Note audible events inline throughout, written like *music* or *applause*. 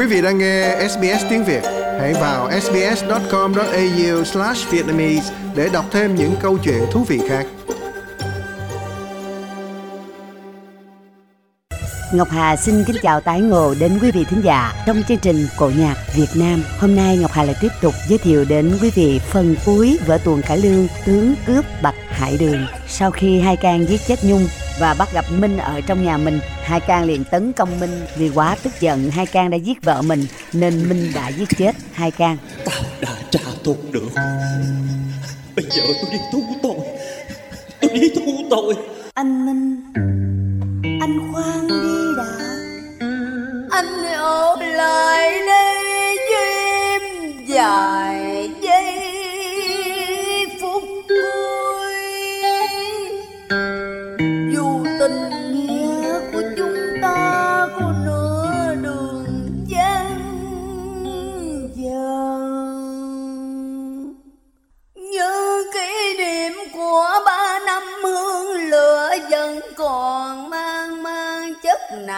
Quý vị đang nghe SBS tiếng Việt, hãy vào sbs.com.au/vietnamese để đọc thêm những câu chuyện thú vị khác. Ngọc Hà xin kính chào tái ngộ đến quý vị thính giả trong chương trình Cổ nhạc Việt Nam. Hôm nay Ngọc Hà lại tiếp tục giới thiệu đến quý vị phần cuối vở tuồng cải lương Tướng cướp Bạch Hải Đường. Sau khi hai can giết chết Nhung và bắt gặp Minh ở trong nhà mình, hai can liền tấn công Minh. Vì quá tức giận hai can đã giết vợ mình nên Minh đã giết chết hai can. Tao đã trả thù được. Bây giờ tôi đi thu tội. Tôi đi thu tội. Anh Minh,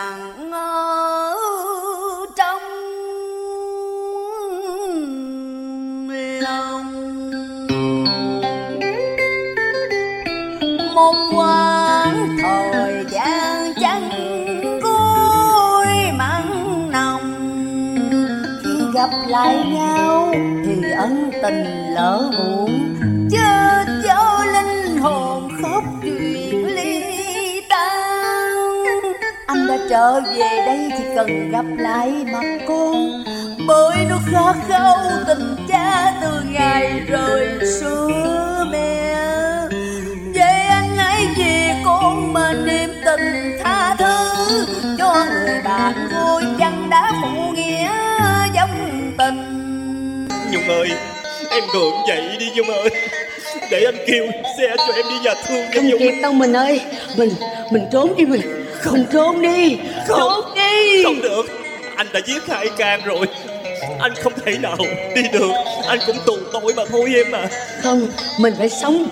chất ở trong lòng. Một quãng thời gian chẳng cuối mặn nồng, khi gặp lại nhau thì ân tình lỡ muộn trở về đây thì cần gặp lại mặt con bởi nó khát khao tình cha từ ngày rời xưa mẹ. Vậy anh hãy vì con mà niềm tình tha thứ cho người bạn vui chẳng đã phụ nghĩa giống tình? Nhung ơi Em gượng dậy đi Nhung ơi. Để anh kêu xe cho em đi nhà thương Nhung. kịp đâu mình ơi. Mình mình trốn đi mình không trốn đi trốn đi. Không được. Anh đã giết hai can rồi. Anh không thể nào đi được. Anh cũng tù tội mà thôi em à. Không mình phải sống.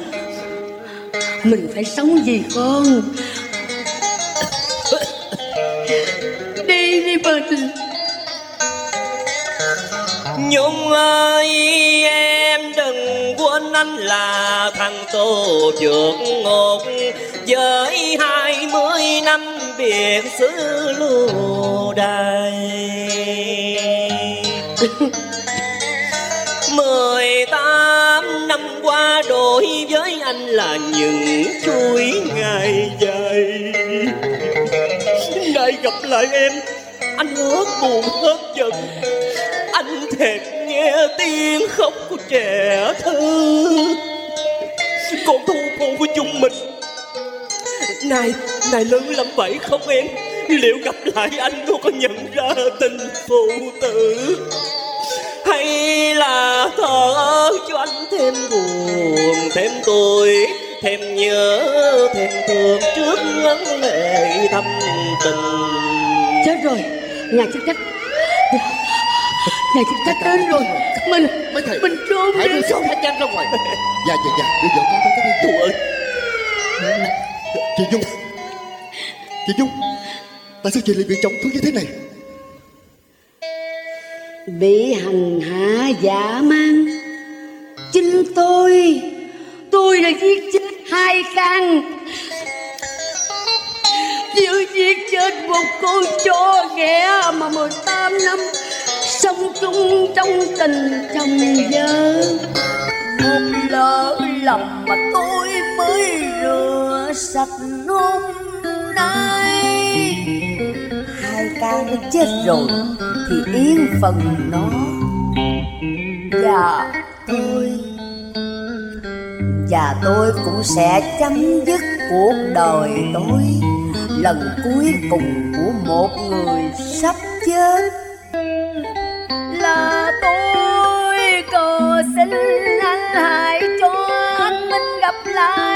Mình phải sống vì con. Đi đi mình Nhung ơi em đừng quên anh là thằng tô trượt ngột với hai mươi năm biệt xứ lưu đày *laughs* Mười tám năm qua đối với anh là những chuỗi ngày dài. Ngày gặp lại em, Anh hớt buồn hớt giận Anh thèm nghe tiếng khóc của trẻ thơ Con thu phụ của chúng mình này, này lớn lắm vậy không em? Liệu gặp lại anh cô có nhận ra tình phụ tử? Hay là thờ ơ cho anh thêm buồn Thêm tuổi, thêm nhớ, thêm thương Trước ngấn lệ thâm tình? Chết rồi nhà chức trách. Nhà chức trách đến rồi. Mình Mấy thầy mình trốn Hãy đi đưa xong hết ra ngoài Dạ dạ dạ. Đưa vợ con tới đây Thu ơi Chị Dung. Chị Dung, Tại sao chị lại bị chồng thương như thế này? Bị hành hạ dã man chính tôi tôi đã giết chết hai căn vừa giết chết một con chó ghẻ mà 18 năm sống chung trong tình chồng vợ. Một lỡ lầm mà tôi mới rửa sạch hôm nay hai ca nó chết rồi thì yên phần nó. Và tôi và tôi cũng sẽ chấm dứt cuộc đời tôi. Lần cuối cùng của một người sắp chết là tôi. Cầu xin anh hãy cho anh mình gặp lại.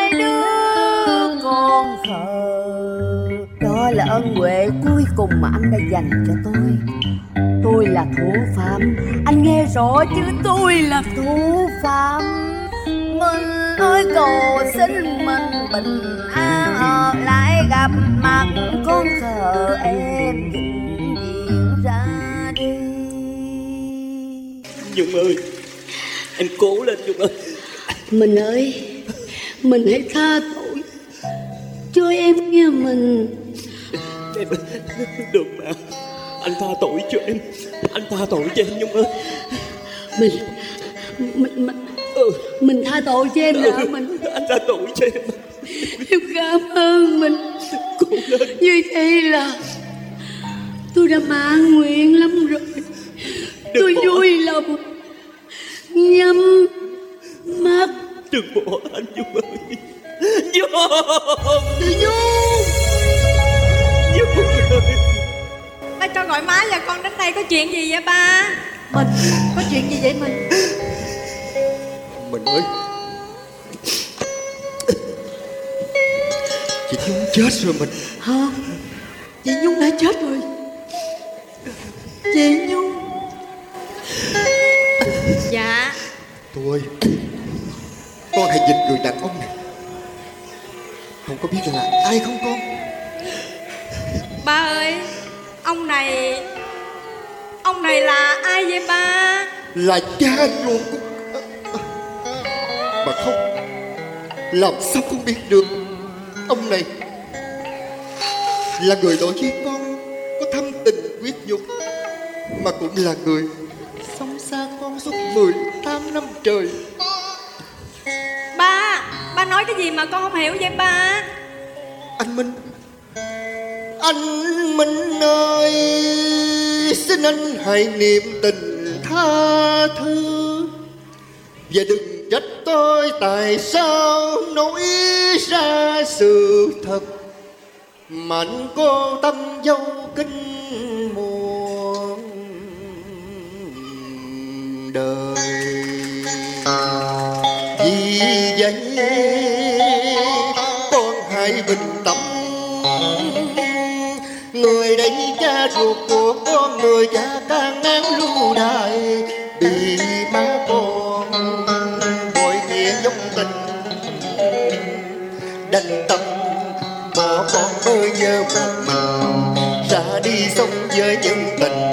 Ân huệ cuối cùng mà anh đã dành cho tôi. Tôi là thủ phạm. Anh nghe rõ chứ? Tôi là thủ phạm. Mình ơi cầu xin mình bình an. Ở lại gặp mặt con khờ em vĩnh viễn ra đi. Nhung ơi Em cố lên Nhung ơi. Mình ơi Mình hãy tha tội. Cho em nghe mình em Được mà. Anh tha tội cho em. Anh tha tội cho em Nhung ơi. Mình Mình Mình, ừ. mình tha tội cho em đã mình? Anh tha tội cho em. Em cảm ơn mình. Cố lên. Như vậy là Tôi đã mãn nguyện lắm rồi. Tôi bỏ. vui lòng Nhắm mắt. Đừng bỏ anh Nhung ơi. Nhung. Nhung cho gọi má và con đến đây có chuyện gì vậy ba? Mình Có chuyện gì vậy mình? Mình ơi. Chị Nhung chết rồi mình. Hả? Chị Nhung đã chết rồi. Chị Nhung. Dạ. Tôi ơi Con hãy dịch người đàn ông này. Không có biết là ai không con? Ba ơi Ông này Ông này là ai vậy ba? Là cha ruột của Mà không Làm sao con biết được? Ông này Là người đối với con Có thâm tình quyết dục Mà cũng là người Sống xa con suốt 18 năm trời. Ba Ba nói cái gì mà con không hiểu vậy ba? Anh Minh anh Minh ơi, Xin anh hãy niệm tình tha thứ. Và đừng trách tôi tại sao nói ra sự thật. Mạnh cô tâm dâu kinh muôn đời. Vì vậy, con hãy bình đây cha ruột của con người cha càng ngán lưu đài. Bị má con bội nghĩa giống tình, Đành tâm bỏ con bơi nhớ một mình. Ra đi sống với nhân tình,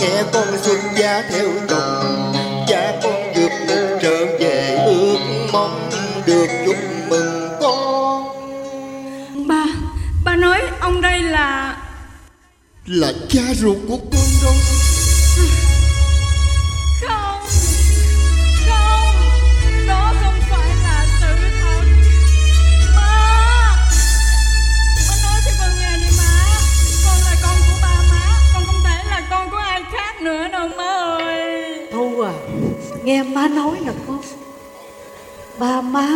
Nghe con xuân gia theo chồng. Cha con được một trở về ước mong được chúc mừng. Là cha ruột của con đó Không Không Đó không phải là sự thật. Má Má nói cho con nghe đi má. Con là con của ba má Con không thể là con của ai khác nữa đâu má ơi. Thu à Nghe má nói nè con. Ba má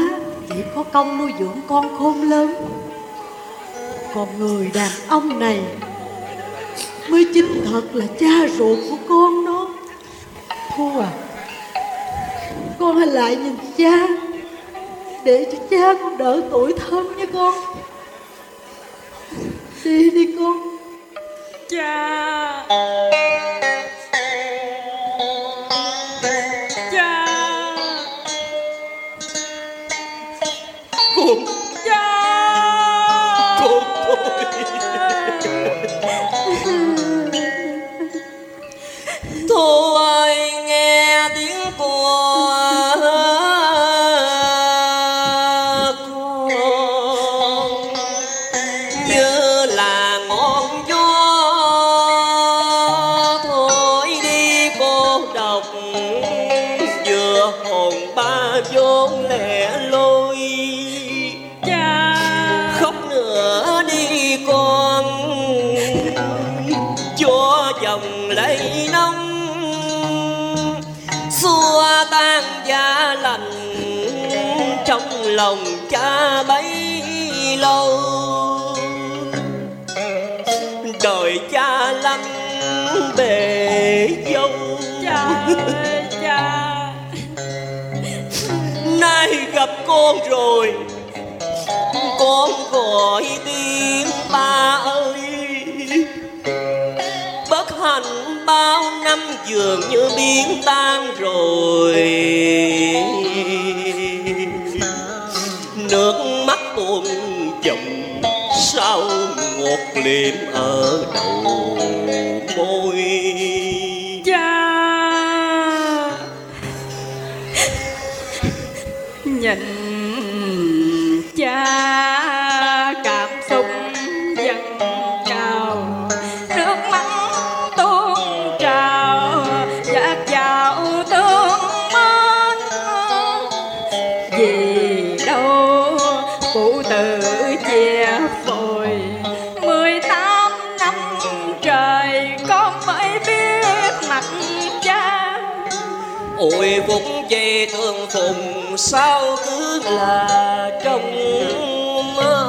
chỉ có công nuôi dưỡng con khôn lớn. Còn người đàn ông này Mới chính thật là cha ruột của con đó. Thu à Con hãy lại nhìn cha, Để cho cha con đỡ tuổi thân nha con. Đi đi con. Cha Cha. Dòng lệ nông xua tan giá lành trong lòng cha bấy lâu. Đời cha lăn bề dâu. Cha cha. Nay gặp con rồi con gọi tiếng ba ơi hành bao năm dường như biến tan rồi. Nước mắt tuôn chồng sao một liệm ở đầu. Về phùng sao cứ là trong mơ.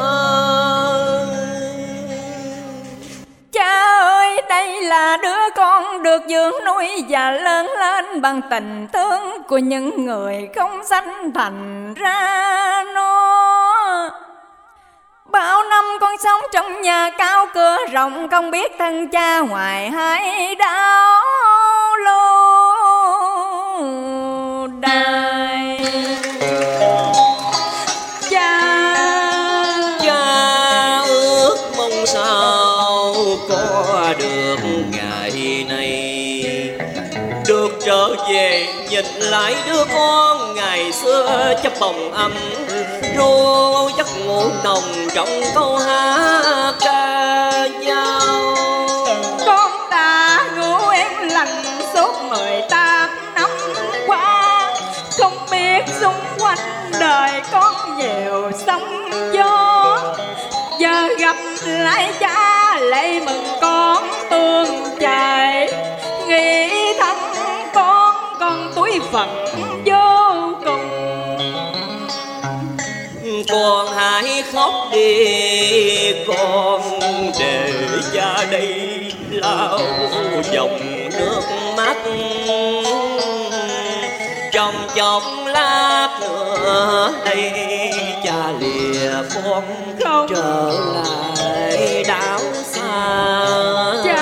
Cha ơi, đây là đứa con được dưỡng nuôi và lớn lên bằng tình thương của những người không sanh thành ra nó. Bao năm con sống trong nhà cao cửa rộng, không biết thân cha ngoài hay đau lô. Đau chấp bồng âm. Ru giấc ngủ nồng trong câu hát ca dao. Con đã ngủ em lành suốt mười tám năm qua. Không biết xung quanh đời con nhiều sóng gió. Giờ gặp lại cha khóc đi con để cha đây lau dòng nước mắt trong chốc lát nữa đây cha lìa con trở lại đảo xa Cha.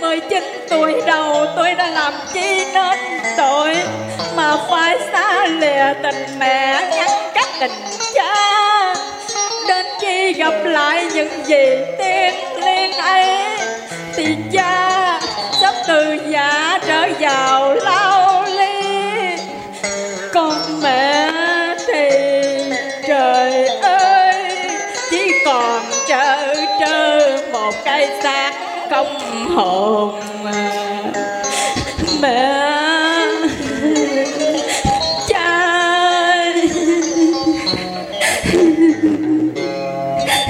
19 tuổi đầu, tôi đã làm chi nên tội. Mà phải xa lìa tình mẹ ngăn cách tình cha. Đến khi gặp lại những gì tiên liên ấy, thì cha sắp từ giả trở vào lao ly. Con mẹ thì trời ơi, chỉ còn trơ trơ một cây xác không hồn mẹ cha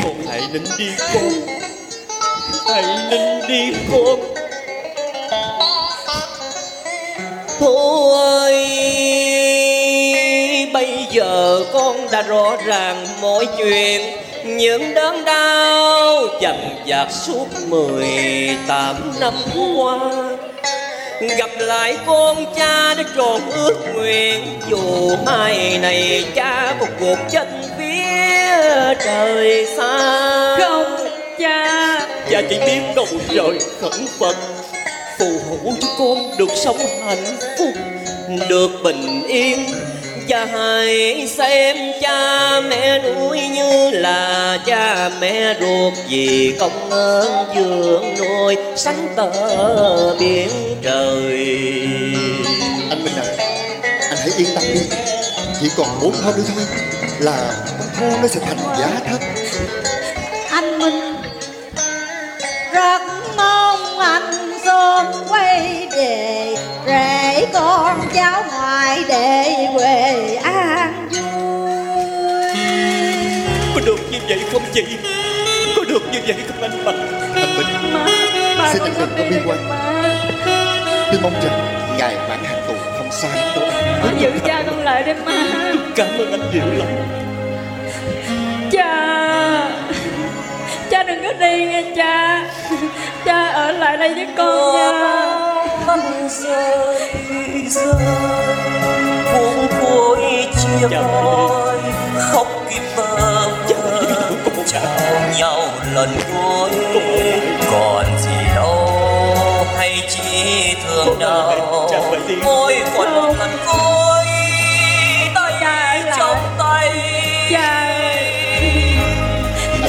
con hãy nín đi con. Hãy nín đi con. Thôi ơi, bây giờ con đã rõ ràng mọi chuyện những đớn đau dằn vặt suốt mười tám năm qua. Gặp lại con cha đã tròn ước nguyện dù mai này cha một cuộc chân phía trời xa. Không cha. Cha chỉ biết cầu trời khẩn phật phù hộ cho con được sống hạnh phúc được bình yên cha hãy xem cha mẹ nuôi như là cha mẹ ruột. Vì công ơn dưỡng nuôi sánh tờ biển trời. Anh Minh à Anh hãy yên tâm đi. Chỉ còn bốn hôm nữa thôi Là con thu nó sẽ thành giá thấp. Anh Minh rất mong anh sớm quay về rể con cháu ngoại để chị có được như vậy không anh Bạch? Anh Minh má má Xin con anh đừng có bi quan. Tôi mong rằng Ngài bản hàng tù không sai đâu anh. Giữ cha con lại đi má cảm ơn anh nhiều lắm. Cha cha đừng có đi nghe cha. Cha ở lại đây với con nha. Rơi rơi cuốn cuối chia phôi khóc kịp bờ chào nhau lần cuối. Còn gì đâu hay chỉ thương đau ôi còn một lần cuối tay trong tay. Cha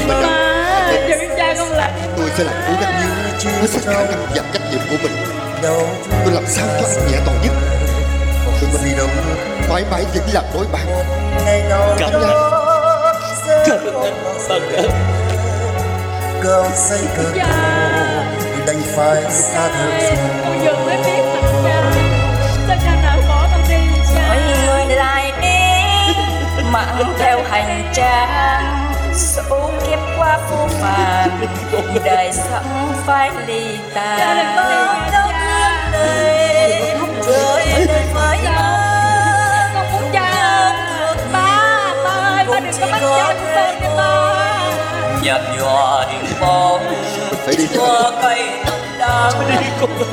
má Tôi sẽ làm cố gắng nhất Hết sức khả năng và trách nhiệm của mình. Tôi làm sao cho anh nhẹ toàn nhất. Tụi mình mãi mãi vẫn là đối bạn cảm ơn cảm ơn cơn say cơn cha đành phải xa thở con giờ mới biết mặt cha sao cha nỡ bỏ con đi cha. Người lại đi mang theo hành trang số kiếp qua phũ phàng đời sống phải ly tàn nhạt nhòa hình bóng. Cây đậm đắng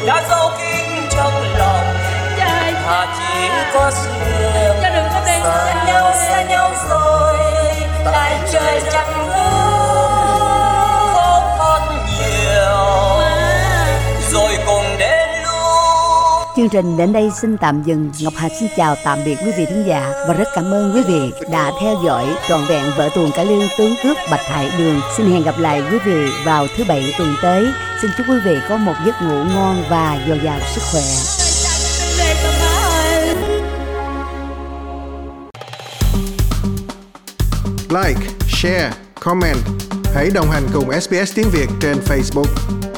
đã dấu kín trong lòng. Thà chỉ có đi xa nhau xa nhau rồi. lại trời chẳng hướng Chương trình đến đây xin tạm dừng. Ngọc Hà xin chào tạm biệt quý vị thính giả và rất cảm ơn quý vị đã theo dõi trọn vẹn vở tuồng cải lương tướng cướp Bạch Hải Đường. Xin hẹn gặp lại quý vị vào thứ bảy tuần tới. Xin chúc quý vị có một giấc ngủ ngon và dồi dào sức khỏe. Like, share, comment. Hãy đồng hành cùng SBS tiếng Việt trên Facebook.